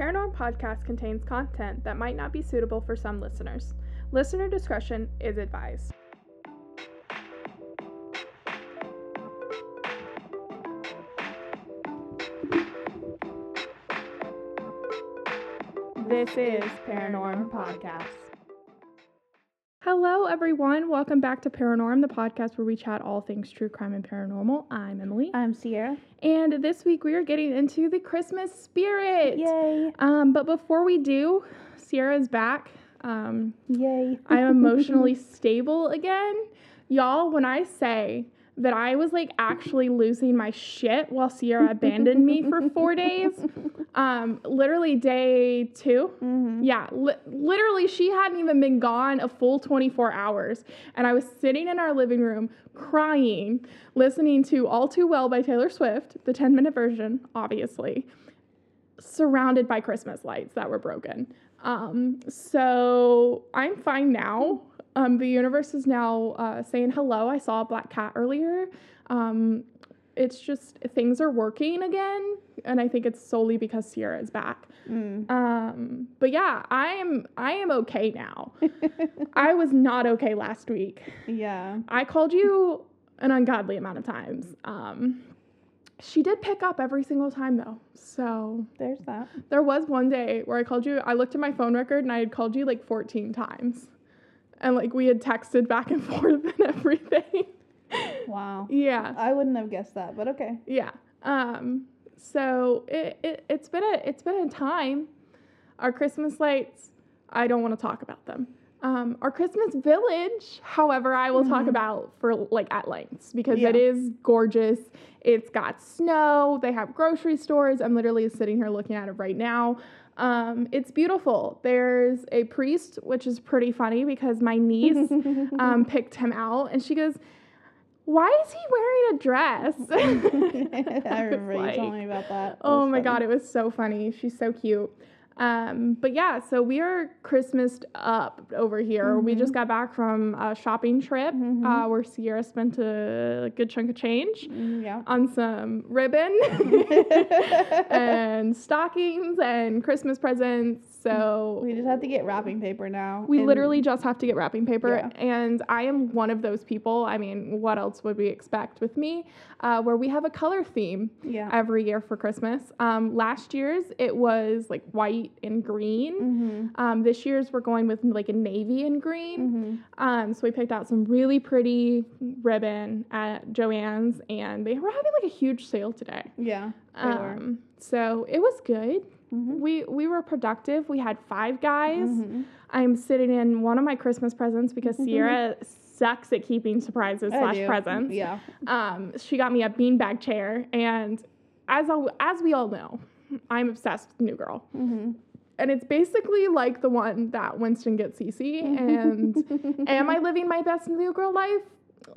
Paranorm podcast contains content that might not be suitable for some listeners. Listener discretion is advised. This is Paranorm Podcast. Hello, everyone. Welcome back to Paranorm, the podcast where we chat all things true crime and paranormal. I'm Emily. I'm Sierra. And this week we are getting into the Christmas spirit. Yay. Um, but before we do, Sierra's back. Um, Yay. I'm emotionally stable again. Y'all, when I say that I was like actually losing my shit while Sierra abandoned me for four days, um, literally day 2 Mhm. Yeah, li- literally, she hadn't even been gone a full 24 hours. And I was sitting in our living room crying, listening to All Too Well by Taylor Swift, the 10 minute version, obviously, surrounded by Christmas lights that were broken. Um, so I'm fine now. Um, the universe is now uh, saying hello. I saw a black cat earlier. Um, it's just things are working again, and I think it's solely because Sierra is back. Mm. Um, but yeah, I am I am okay now. I was not okay last week. yeah. I called you an ungodly amount of times. Um, she did pick up every single time though. So There's that. there was one day where I called you. I looked at my phone record and I had called you like 14 times. And like we had texted back and forth and everything. Wow. yeah. I wouldn't have guessed that, but okay. Yeah. Um, so it, it it's been a it's been a time. Our Christmas lights, I don't want to talk about them. Um, our Christmas village, however, I will talk Mhm. about for like at length because Yeah. it is gorgeous. It's got snow. They have grocery stores. I'm literally sitting here looking at it right now. Um, it's beautiful. There's a priest, which is pretty funny because my niece um, picked him out, and she goes, "Why is he wearing a dress?" I remember you like, telling me about that. That Oh my funny. god, it was so funny. She's so cute. Um, but yeah, so we are Christmased up over here. We just got back from a shopping trip Mhm. uh, where Sierra spent a good chunk of change Mm, Yeah. on some ribbon and stockings and Christmas presents. So We just have to get wrapping paper now. we literally just have to get wrapping paper, Yeah. and I am one of those people. I mean, what else would we expect with me? Uh, where we have a color theme Yeah. every year for Christmas. Um, last year's it was like white and green. Mm-hmm. Um, this year's we're going with like a navy and green. Mm-hmm. Um, so we picked out some really pretty ribbon at Joann's, and they were having like a huge sale today. Yeah. Um, so it was good. Mhm. We we were productive. We had five guys. Mhm. I'm sitting in one of my Christmas presents because Sierra sucks at keeping surprises I slash do. presents. Yeah. Um, she got me a beanbag chair, and as al- as we all know, I'm obsessed with New Girl, Mm-hmm. and it's basically like the one that Winston gets Cece. And am I living my best New Girl life?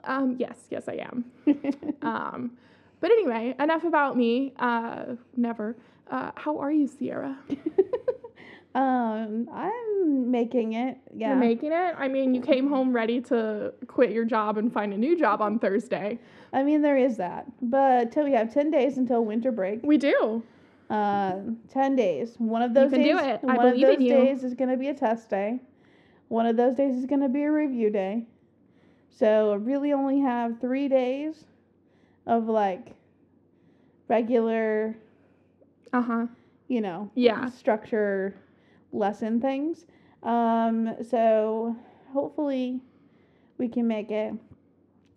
Um, yes, yes, I am. Um, but anyway, enough about me. Uh, never. Uh, how are you, Sierra? um, I'm making it. Yeah. You're making it. I mean, you came home ready to quit your job and find a new job on Thursday. I mean, there is that, but till we have ten days until winter break. We do. Uh, ten days. One of those can do days. it. I one of those days is gonna be a test day. One of those days is gonna be a review day. So I really only have three days of like regular, Uh huh. you know, Yeah. structure lesson things. Um, so hopefully we can make it.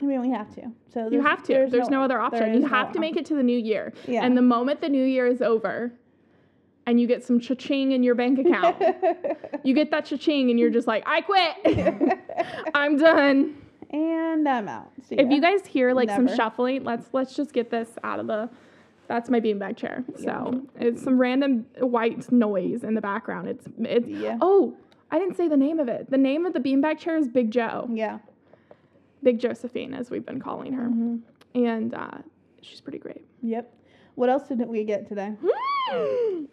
I mean, we have to. So You have to. There's, no, other option. You no have to make it to the new year. Yeah. And the moment the new year is over and you get some cha-ching in your bank account, you get that cha-ching and you're just like, I quit. I'm done. and I'm out. If you guys hear like some shuffling, let's let's just get this out of the that's my beanbag chair. So it's some random white noise in the background. It's it's Yeah. oh, I didn't say the name of it. The name of the beanbag chair is Big Joe. Yeah. Big Josephine, as we've been calling her. Mhm. And uh, she's pretty great. Yep. What else didn't we get today?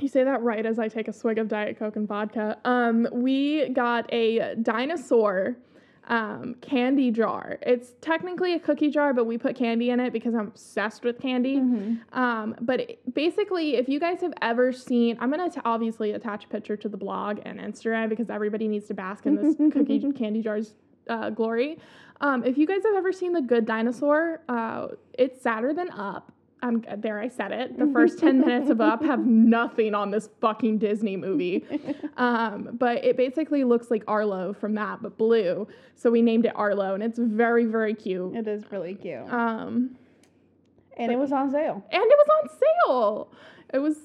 You say that right as I take a swig of Diet Coke and vodka. Um, we got a dinosaur um, candy jar. It's technically a cookie jar, but we put candy in it because I'm obsessed with candy. Mm-hmm. Um, but it- basically, if you guys have ever seen, I'm gonna t- obviously attach a picture to the blog and Instagram because everybody needs to bask in this cookie and candy jar's uh, glory. Um, if you guys have ever seen The Good Dinosaur, uh, it's sadder than Up. Um, there I said it. The first 10 minutes of Up have nothing on this fucking Disney movie. Um, but it basically looks like Arlo from that, but blue. So we named it Arlo, and it's very, very cute. It is really cute. Um, and it was on sale. and it was on sale. It was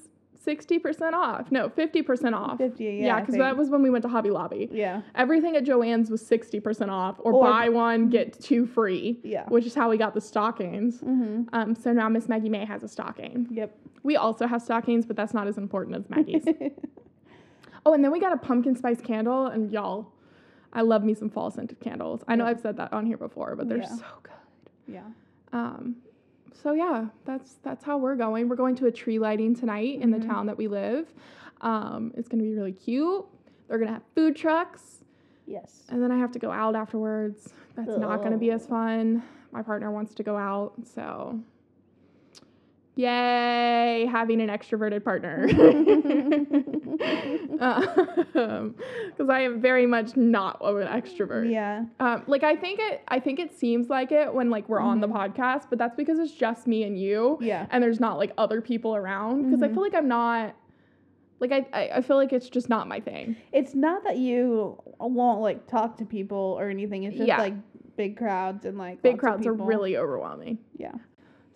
60% off. No, 50% off. 50, yeah, Yeah, because that was when we went to Hobby Lobby. Yeah. Everything at Joann's was 60% off or, Or- buy one, get two free, Yeah. which is how we got the stockings. Mm-hmm. Um, so now Miss Maggie May has a stocking. Yep. We also have stockings, but that's not as important as Maggie's. oh, and then we got a pumpkin spice candle, and y'all, I love me some fall scented candles. I know Yeah. I've said that on here before, but they're Yeah. so good. yeah. Um, so yeah, that's that's how we're going. We're going to a tree lighting tonight in the Mhm. town that we live. Um, it's gonna be really cute. They're gonna have food trucks, Yes. and then I have to go out afterwards. That's not gonna be as fun. My partner wants to go out, so yay, having an extroverted partner. Because I am very much not an extrovert. Yeah. Um, like I think it, I think it seems like it when like we're on the Mhm. podcast, but that's because it's just me and you, Yeah. and there's not like other people around. Because I Mhm. feel like I'm not, like I, I, I feel like it's just not my thing. It's not that you won't like talk to people or anything. It's just Yeah. like big crowds and like Big crowds are really overwhelming. yeah.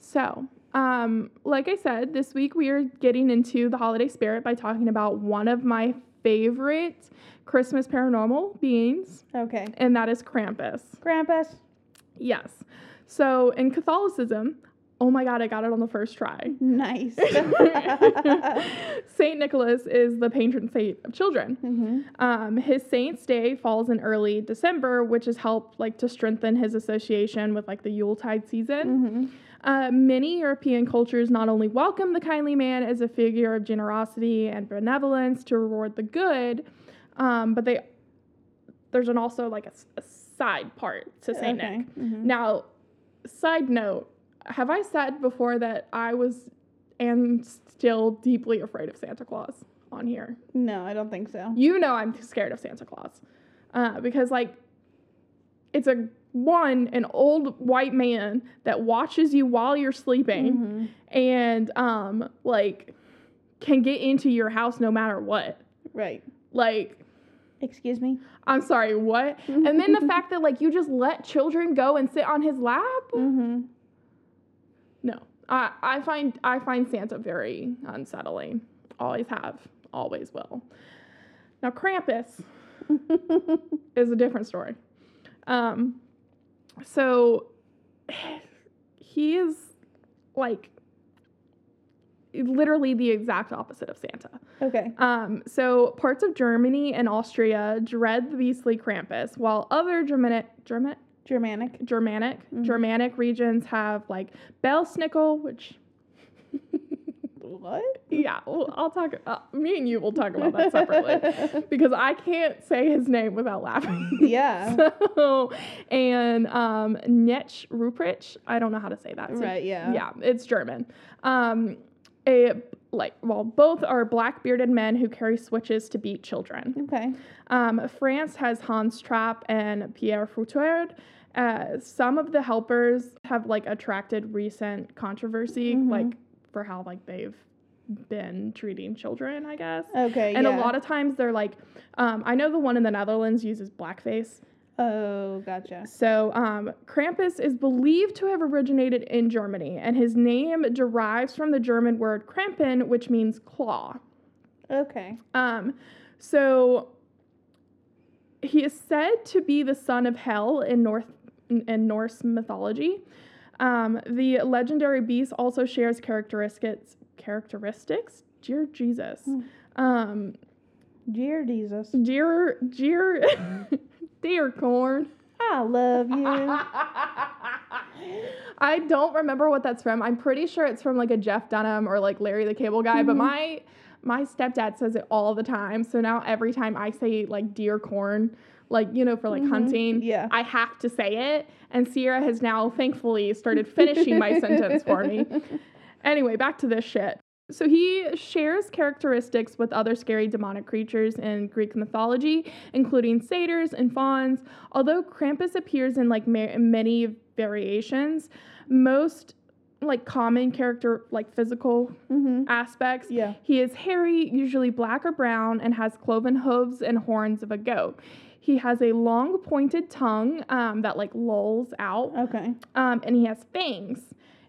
So, um, like I said, this week we are getting into the holiday spirit by talking about one of my favorite Christmas paranormal beings, Okay. and that is Krampus. Krampus. Yes. So in Catholicism, oh my God, I got it on the first try. Nice. Saint Nicholas is the patron saint of children. hmm Um, his saint's day falls in early December, which has helped like to strengthen his association with like the Yuletide season. hmm Uh, many European cultures not only welcome the kindly man as a figure of generosity and benevolence to reward the good, um, but they there's an also like a side part to Saint okay. Nick. Mhm. Now, side note, have I said before that I was and still deeply afraid of Santa Claus on here? No, I don't think so. You know I'm scared of Santa Claus. Uh, because like it's a one, an old white man that watches you while you're sleeping Mhm. and um like can get into your house no matter what. Right. Like Excuse me. I'm sorry, what? and then the fact that like you just let children go and sit on his lap? Mm-hmm. No, I I find I find Santa very unsettling. Always have, always will. Now Krampus is a different story. Um, so he is like literally the exact opposite of Santa. okay. Um, so parts of Germany and Austria dread the beastly Krampus, while other Germanic German Germanic. Germanic Mhm. Germanic regions have like Belsnickel, which What? yeah, well, I'll talk. Uh, me and you will talk about that separately because I can't say his name without laughing. Yeah. So, and um, Knecht Ruprecht, I don't know how to say that. So, Right, yeah. Yeah, it's German. Um, a like well, both are black bearded men who carry switches to beat children. Okay. Um, France has Hans Trapp and Pierre Fouettard. Uh, some of the helpers have like attracted recent controversy, Mhm. like for how like they've been treating children, I guess. Okay. And yeah. a lot of times they're like, um, I know the one in the Netherlands uses blackface. Oh, gotcha. So um, Krampus is believed to have originated in Germany, and his name derives from the German word Krampen, which means claw. Okay. Um, so he is said to be the son of Hel in North in Norse mythology. Um, the legendary beast also shares characteristics characteristics. Dear Jesus. Hmm. Um, Dear Jesus. dear dear dear corn. I love you. I don't remember what that's from. I'm pretty sure it's from like a Jeff Dunham or like Larry the Cable Guy, but Mhm. my My stepdad says it all the time. So now every time I say like dear corn, like, you know, for like Mhm. hunting, Yeah. I have to say it. And Sierra has now thankfully started finishing my sentence for me. Anyway, back to this shit. So he shares characteristics with other scary demonic creatures in Greek mythology, including satyrs and fauns. Although Krampus appears in like ma- many variations, most like common character like physical hmm aspects. Yeah. He is hairy, usually black or brown, and has cloven hooves and horns of a goat. He has a long pointed tongue um, that like lolls out Okay. um, and he has fangs.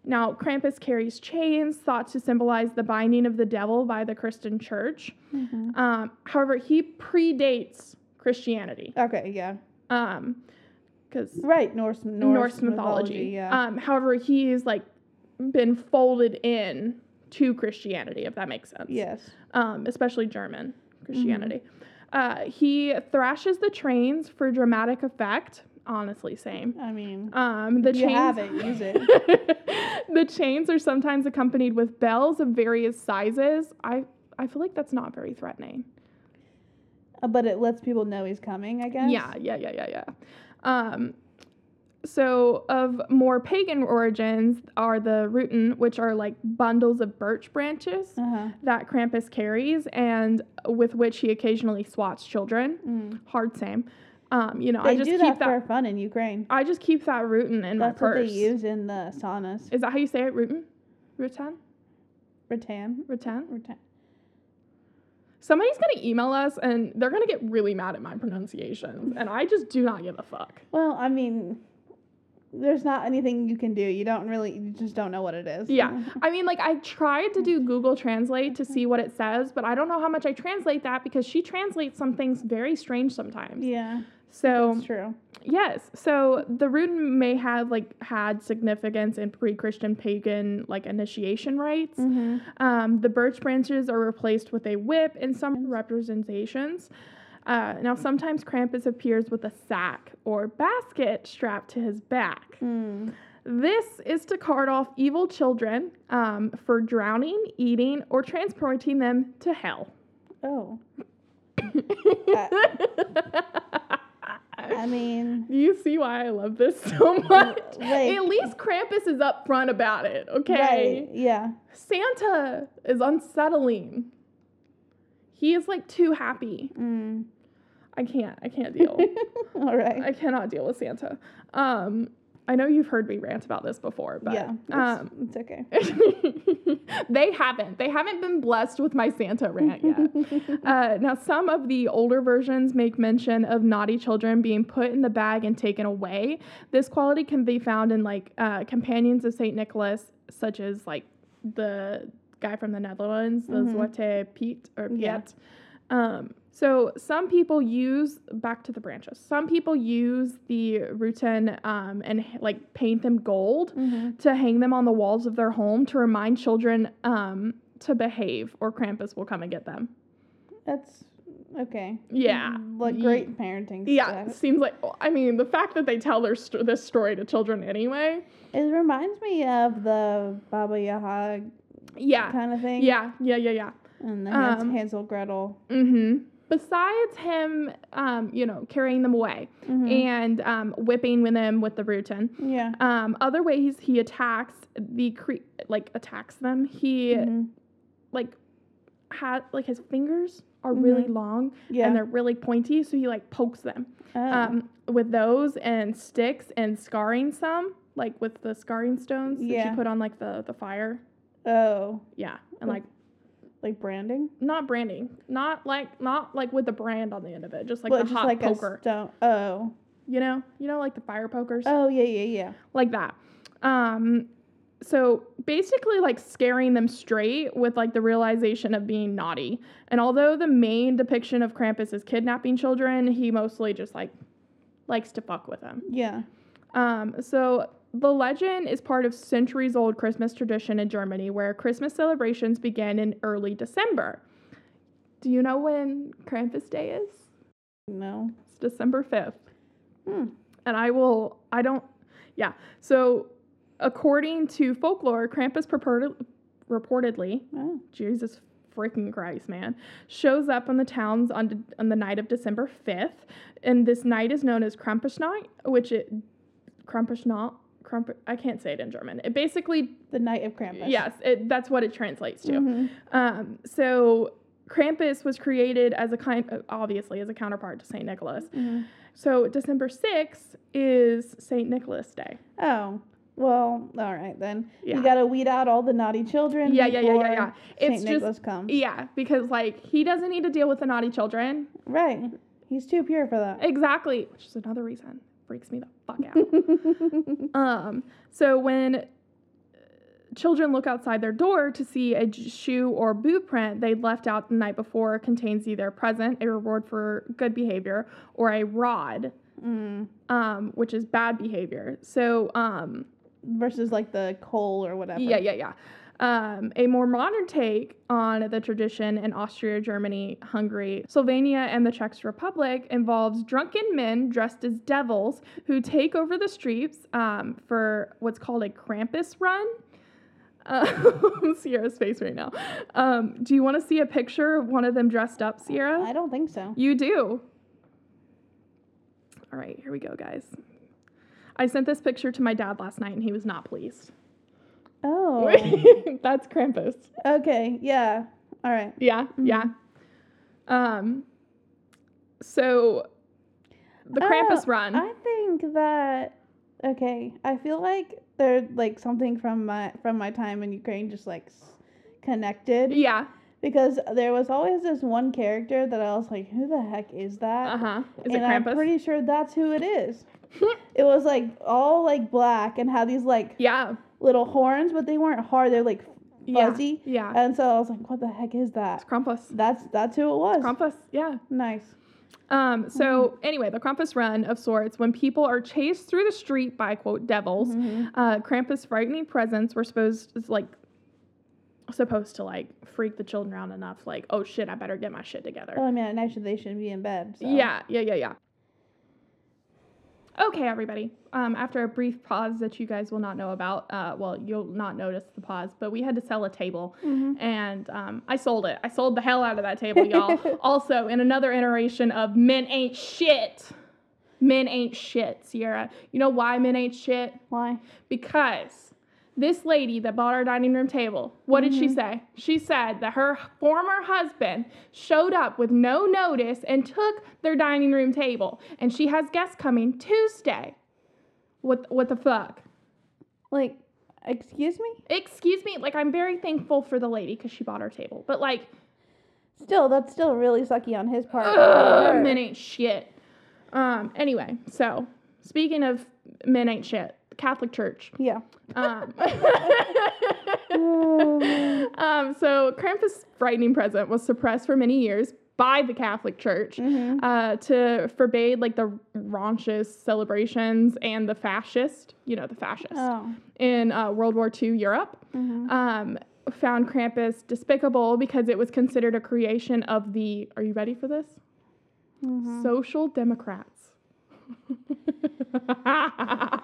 Now, Krampus carries chains thought to symbolize the binding of the devil by the Christian church. Mhm. Um, however, he predates Christianity Okay. Yeah. because Right. Norse Norse, Norse, mythology. Yeah. Um, however, he's like been folded in to Christianity, if that makes sense. yes. Um, especially German Christianity. Mm-hmm. Uh, he thrashes the trains for dramatic effect. Honestly, same. I mean, Um, the you chains. have it, use it. the chains are sometimes accompanied with bells of various sizes. I I feel like that's not very threatening. Uh, but it lets people know he's coming. I guess. Yeah, yeah, yeah, yeah, yeah. Um, so of more pagan origins are the rutin, which are like bundles of birch branches Uh huh. that Krampus carries and with which he occasionally swats children. Mm. Hard same. Um, you know, They I just do keep that, that. for fun in Ukraine. I just keep that rutin in That's my what they use in the saunas. Is that how you say it? Rutin? Rutan? Rattan. Rutan? Rattan. Somebody's gonna email us and they're gonna get really mad at my pronunciations, and I just do not give a fuck. Well, I mean, there's not anything you can do. You don't really, you just don't know what it is. Yeah, I mean, like I tried to do Google Translate to see what it says, but I don't know how much I translate that because she translates some things very strange sometimes. Yeah, So that's true. yes, so the rutin may have like had significance in pre-Christian pagan like initiation rites. Mm-hmm. Um, the birch branches are replaced with a whip in some representations. Uh, now, sometimes Krampus appears with a sack or basket strapped to his back. Mm. This is to cart off evil children um, for drowning, eating, or transporting them to hell. Oh, I mean, you see why I love this so much? Like- At least Krampus is upfront about it, okay? right? Yeah. Santa is unsettling. He is like too happy. Mm. I can't. I can't deal. All right. I cannot deal with Santa. Um, I know you've heard me rant about this before, but yeah, it's, um, it's okay. they haven't. They haven't been blessed with my Santa rant yet. uh, now, some of the older versions make mention of naughty children being put in the bag and taken away. This quality can be found in like uh, companions of Saint Nicholas, such as like the guy from the Netherlands, the Mhm. Zwarte Piet or Piet. Yeah. Um, so some people use back to the branches. Some people use the rutin um, and like paint them gold Mhm. to hang them on the walls of their home to remind children um, to behave, or Krampus will come and get them. That's okay. Yeah. Like great parenting Yeah, stuff. seems like. I mean, the fact that they tell their st- this story to children anyway. It reminds me of the Baba Yaga Yeah, kind of thing. yeah, yeah, yeah, yeah. And the Hans- Um, Hansel Gretel. Mm-hmm. Besides him, um, you know, carrying them away Mhm. and um, whipping with them with the rutin. yeah. Um, other ways he attacks the cre- like attacks them. He Mhm. like had like his fingers are really Mhm. long Yeah. and they're really pointy, so he like pokes them Oh. um, with those and sticks and scarring some like with the scarring stones that you put on like the the fire. oh. Yeah, and like Like branding? not branding, not like not like with the brand on the end of it, just like What, the just hot like poker. stone. Oh. you know, you know, like the fire pokers. Oh, yeah, yeah, yeah. like that. Um, so basically, like scaring them straight with like the realization of being naughty. And although the main depiction of Krampus is kidnapping children, he mostly just like likes to fuck with them. Yeah. Um, so the legend is part of centuries old Christmas tradition in Germany where Christmas celebrations begin in early December. Do you know when Krampus Day is? No. It's December 5th. Hmm. and I will. I don't. Yeah. So, according to folklore, Krampus purported, reportedly, Oh. Jesus freaking Christ, man, shows up on the towns on, de- on the night of December 5th. And this night is known as Krampusnacht, which it, Krampus Krampusnacht, Kramp, I can't say it in German. It basically, The night of Krampus. yes, it, that's what it translates to. Mhm. Um, so Krampus was created as a kind, obviously, as a counterpart to St. Nicholas. Mhm. So December 6th is St. Nicholas Day. Oh. Well, all right then. Yeah. You gotta weed out all the naughty children. Yeah, yeah, yeah, yeah, yeah. Saint It's Nicholas just, comes. yeah, because like he doesn't need to deal with the naughty children. Right. He's too pure for that. Exactly, which is another reason freaks me the fuck out. um, so when uh, children look outside their door to see a shoe or boot print they left out the night before contains either a present, a reward for good behavior, or a rod, mm. um, which is bad behavior. So um, Versus like the coal or whatever. Yeah, yeah, yeah. Um, a more modern take on the tradition in Austria, Germany, Hungary, Slovenia, and the Czech Republic involves drunken men dressed as devils who take over the streets um, for what's called a Krampus run. Uh, Sierra's face right now. Um, do you want to see a picture of one of them dressed up, Sierra? I don't think so. You do. All right, here we go, guys. I sent this picture to my dad last night and he was not pleased. Oh. That's Krampus. okay. Yeah. All right. Yeah, yeah. Um so the Krampus Oh, run. I think that okay. I feel like there's like something from my from my time in Ukraine just like s- connected yeah. because there was always this one character that I was like, who the heck is that? Uh-huh. Is and I'm pretty sure that's who it is. it was like all like black and had these like yeah. Little horns, but they weren't hard. They're like fuzzy. Yeah. And so I was like, what the heck is that? It's? Krampus. That's that's who it was. Krampus. Yeah. Nice. Um, so Mm-hmm. anyway, the Krampus run of sorts, when people are chased through the street by quote devils, Mhm. uh, Krampus frightening presence were supposed to like supposed to like freak the children out enough, like, oh shit, I better get my shit together. I mean, actually, they shouldn't be in bed. So. Yeah, yeah, yeah, yeah. Okay, everybody. Um, after a brief pause that you guys will not know about, uh, well, you'll not notice the pause, but we had to sell a table, Mhm. and um, I sold it. I sold the hell out of that table, y'all. also, in another iteration of men ain't shit. Men ain't shit, Sierra. You know why men ain't shit? Why? Because this lady that bought our dining room table, what did she say? She said that her former husband showed up with no notice and took their dining room table, and she has guests coming Tuesday. What what the fuck? Like, excuse me? Excuse me, like I'm very thankful for the lady because she bought our table, but like, Still, that's still really sucky on his part. ugh, men ain't shit. Um. Anyway, so speaking of men ain't shit, Catholic Church. Yeah. Um, um, so Krampus' frightening present was suppressed for many years by the Catholic Church Mhm. uh, to forbade like the raunchous celebrations and the fascist, you know, the fascists Oh. in uh, World War II Europe. Mhm. Um, found Krampus despicable because it was considered a creation of the. Are you ready for this? Mhm. Social Democrats.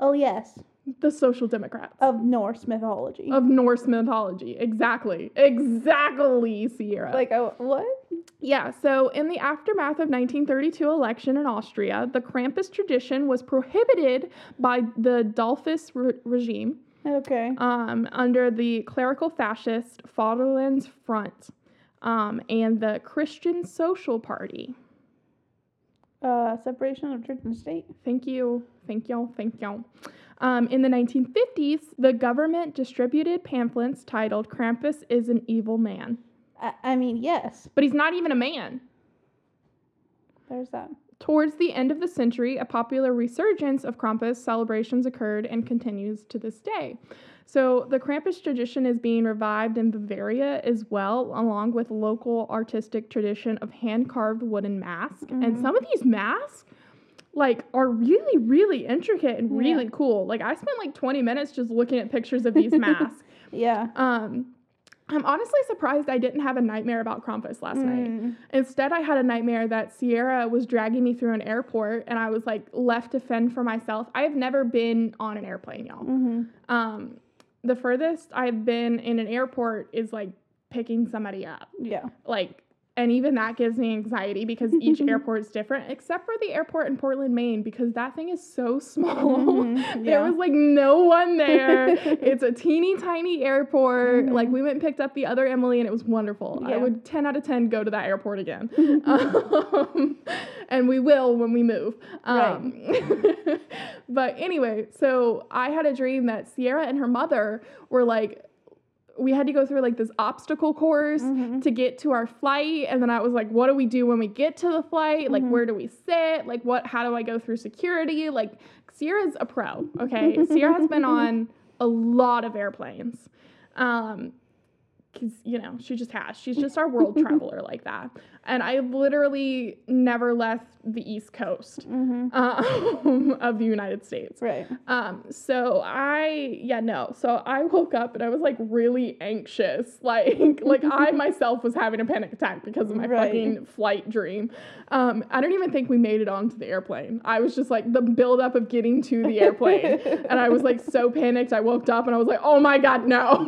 Oh yes, the Social Democrats. of Norse mythology. of Norse mythology. Exactly. Exactly, Sierra. like, oh, what? yeah, so in the aftermath of 1932 election in Austria, the Krampus tradition was prohibited by the Dollfuss re- regime Okay. um, under the clerical fascist Fatherlands Front um, and the Christian Social Party. Uh, separation of church and state. Thank you. Thank y'all. Thank you. Um, in the 1950s, the government distributed pamphlets titled Krampus is an Evil Man. I, I mean, yes. But he's not even a man. There's that. Towards the end of the century, a popular resurgence of Krampus celebrations occurred and continues to this day. So the Krampus tradition is being revived in Bavaria as well, along with local artistic tradition of hand-carved wooden masks. And Mhm. some of these masks, like, are really, really intricate and Yeah. really cool. Like, I spent like 20 minutes just looking at pictures of these masks. Yeah. Um, I'm honestly surprised I didn't have a nightmare about Krampus last night. Mm. Instead, I had a nightmare that Sierra was dragging me through an airport and I was like left to fend for myself. I have never been on an airplane, y'all. Mhm. Um, the furthest I've been in an airport is like picking somebody up. Yeah. Like, and even that gives me anxiety because each airport is different, except for the airport in Portland, Maine, because that thing is so small. Mhm, There was like no one there. it's a teeny tiny airport. Mhm. Like we went and picked up the other Emily and it was wonderful. I would 10 out of 10 go to that airport again. um, and we will when we move. Um, but anyway, so I had a dream that Sierra and her mother were like, we had to go through like this obstacle course Mhm. to get to our flight and then i was like what do we do when we get to the flight? Like Mhm. where do we sit? Like what how do i go through security? Like sierra's a pro okay? Sierra has been on a lot of airplanes. Um because you know she just has she's just our world traveler like that and i literally never left the east coast Mhm. um, of the united states Right. um, so I yeah, no. So I woke up and I was like really anxious. Like like I myself was having a panic attack because of my Right. fucking flight dream. Um, I don't even think we made it onto the airplane. I was just like the buildup of getting to the airplane. and I was like so panicked. I woke up and I was like, oh my god, no.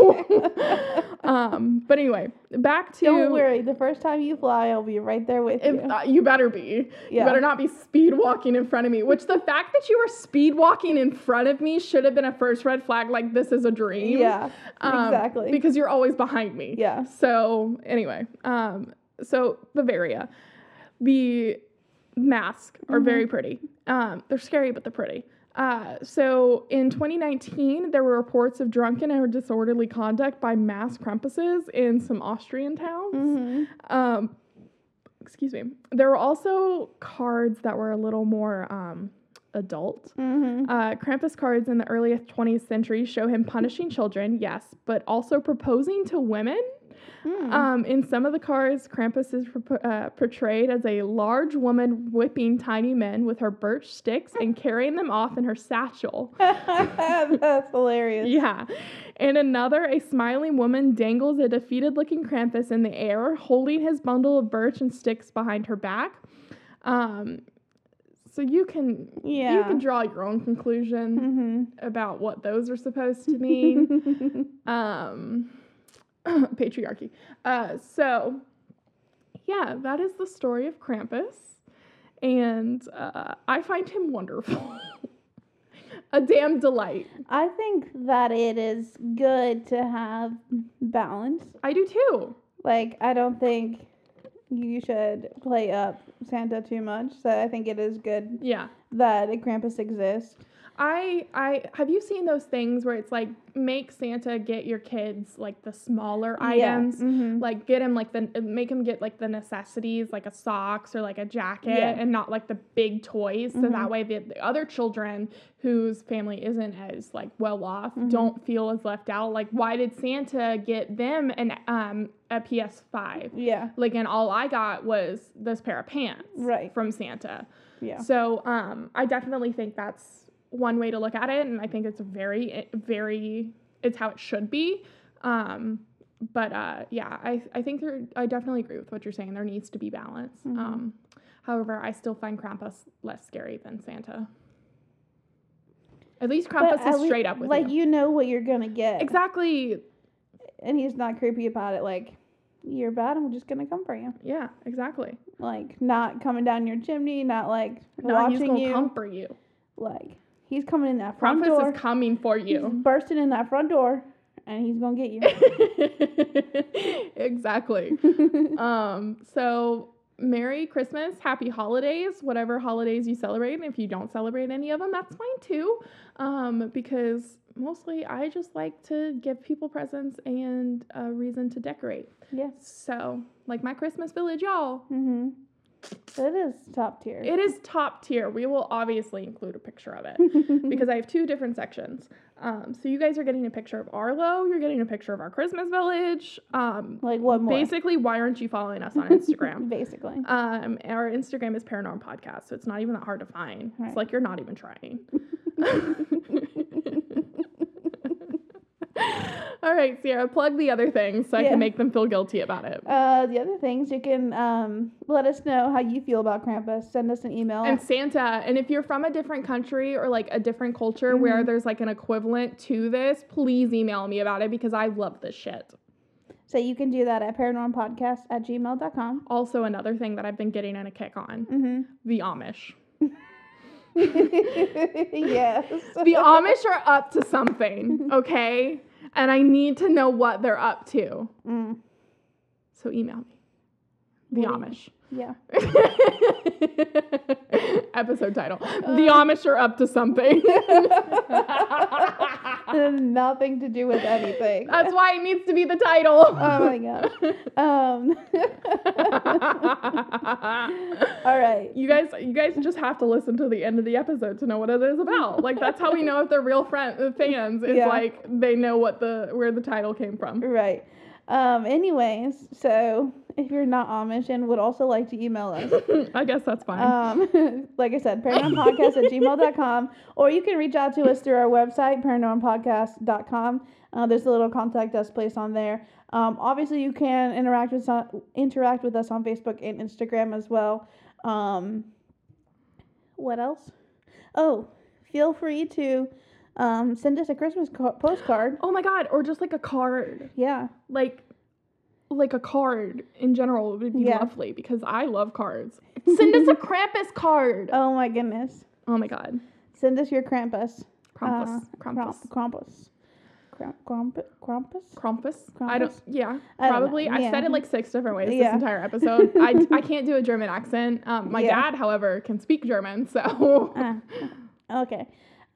Um, but anyway, back to Don't worry. The first time you fly, I'll be right there with if, you. uh, you better be. Yeah. You better not be speed walking in front of me. Which the fact that you were speed walking in front of me should have been a first red flag. Like this is a dream. yeah. Um, exactly. Because you're always behind me. Yeah. So anyway, um, so Bavaria, the masks are Mm-hmm. very pretty. Um, they're scary, but they're pretty. Uh, so in 2019, there were reports of drunken or disorderly conduct by mass Krampuses in some Austrian towns. Mhm. Um, excuse me. There were also cards that were a little more um, adult. Mhm. Uh, Krampus cards in the early 20th century show him punishing children, yes, but also proposing to women. Mm. Um, in some of the cards, Krampus is uh, portrayed as a large woman whipping tiny men with her birch sticks and carrying them off in her satchel. That's hilarious. Yeah. In another, a smiling woman dangles a defeated looking Krampus in the air, holding his bundle of birch and sticks behind her back. Um, so you can yeah. you can draw your own conclusion Mhm. about what those are supposed to mean. um, patriarchy. Uh, so yeah, that is the story of Krampus, and uh, I find him wonderful. A damn delight. I think that it is good to have balance. I do too. Like, I don't think you should play up Santa too much. So I think it is good Yeah. that Krampus exists. I I have you seen those things where it's like make Santa get your kids like the smaller items, Mhm. like get him like the make him get like the necessities like a socks or like a jacket Yeah. and not like the big toys, so Mhm. that way the, the other children whose family isn't as like well off Mhm. don't feel as left out. Like why did Santa get them an um a PS5? Yeah. Like and all I got was this pair of pants Right. from Santa. Yeah. So um, I definitely think that's one way to look at it, and I think it's very, very, it's how it should be. Um, but uh, yeah, I, I think there, I definitely agree with what you're saying. There needs to be balance. Mhm. Um, however, I still find Krampus less scary than Santa. At least But Krampus at is lea- straight up with like you. you know what you're gonna get. Exactly. And he's not creepy about it. Like, you're bad. I'm just gonna come for you. Yeah. Exactly. Like, not coming down your chimney. Not like he's watching gonna you. comfort you. Like, he's coming in that front Krampus door. is coming for He's you. bursting in that front door, and he's gonna get you. exactly. Um, so Merry Christmas, Happy Holidays, whatever holidays you celebrate. And if you don't celebrate any of them, that's fine too. Um, because mostly I just like to give people presents and a reason to decorate. yes. So, like my Christmas village, y'all. Mm-hmm. It is top tier. It is top tier. We will obviously include a picture of it because I have two different sections. Um, so you guys are getting a picture of Arlo. You're getting a picture of our Christmas village. Um, like what more? Basically, why aren't you following us on Instagram? Basically. um, our Instagram is Paranorm Podcast, so it's not even that hard to find. Right. It's like you're not even trying. All right, Sierra, plug the other things so I can make them feel guilty about it. Uh, the other things you can um, let us know how you feel about Krampus. Send us an email. And Santa, and if you're from a different country or like a different culture where Mhm. there's like an equivalent to this, please email me about it because I love this shit. so you can do that at paranormalpodcast at gmail.com. Also, another thing that I've been getting in a kick on Mm-hmm. the Amish. yes. The Amish are up to something, okay? And I need to know what they're up to. Mm, So email me. The What Amish. yeah. Episode title. The Amish are up to something. Nothing to do with anything. That's why it needs to be the title. oh my god. Um, all right. You guys, you guys just have to listen to the end of the episode to know what it is about. Like that's how we know if they're real friend, fans. Is Yeah. like they know what the where the title came from. Right. Um, anyways, so if you're not Amish and would also like to email us, I guess that's fine. um, like I said, paranormalpodcast at gmail.com, or you can reach out to us through our website, paranormalpodcast.com. Uh, there's a little contact us place on there. Um, obviously, you can interact with us, interact with us on Facebook and Instagram as well. Um, what else? Oh, feel free to um, send us a Christmas ca- postcard. oh my god, or just like a card, Yeah. like like a card in general would be Yeah. lovely because I love cards. Send us a Krampus card. Oh my goodness. Oh my god, Send us your Krampus. Krampus, Uh, Krampus. Kramp- Krampus. Krampus? Krampus? Krampus? I don't. Yeah, I don't know. probably. I said it like six different ways Yeah. this entire episode. I, I can't do a German accent. Um, my Yeah. dad, however, can speak German, so Ah, okay.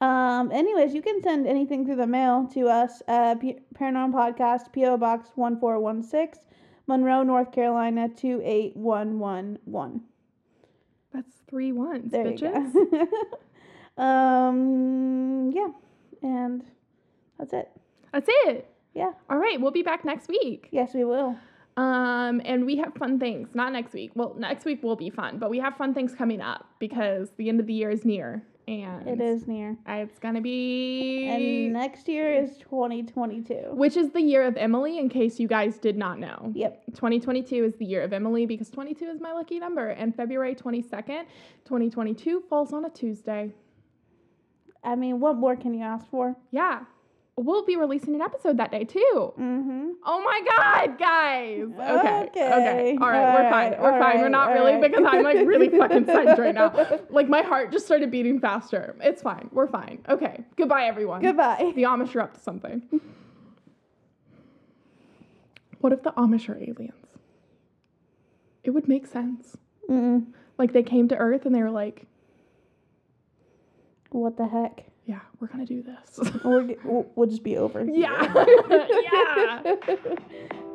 Um, anyways, you can send anything through the mail to us, uh, P- Paranormal Podcast, P.O. Box 1416, Monroe, North Carolina 28111. that's three ones, There bitches. you go. um, yeah. And that's it. That's it. Yeah. All right, we'll be back next week. Yes, we will. Um, and we have fun things. Not next week. Well, next week will be fun, but we have fun things coming up because the end of the year is near, and It is near. It's gonna be And next year is 2022. which is the year of Emily. In case you guys did not know, Yep. 2022 is the year of Emily because 22 is my lucky number, and February 22nd, 2022 falls on a Tuesday. I mean, what more can you ask for? Yeah, we'll be releasing an episode that day too. Mm-hmm. Oh my god, guys! Okay, okay, Okay. all right, we're All fine, right, we're all fine. We're not all really right. because I'm like really fucking psyched right now. Like my heart just started beating faster. It's fine. We're fine. Okay. Goodbye, everyone. Goodbye. The Amish are up to something. What if the Amish are aliens? It would make sense. Mm. Like they came to Earth and they were like, What the heck? "Yeah, we're gonna do this." we're, we'll, we'll just be over. yeah, yeah.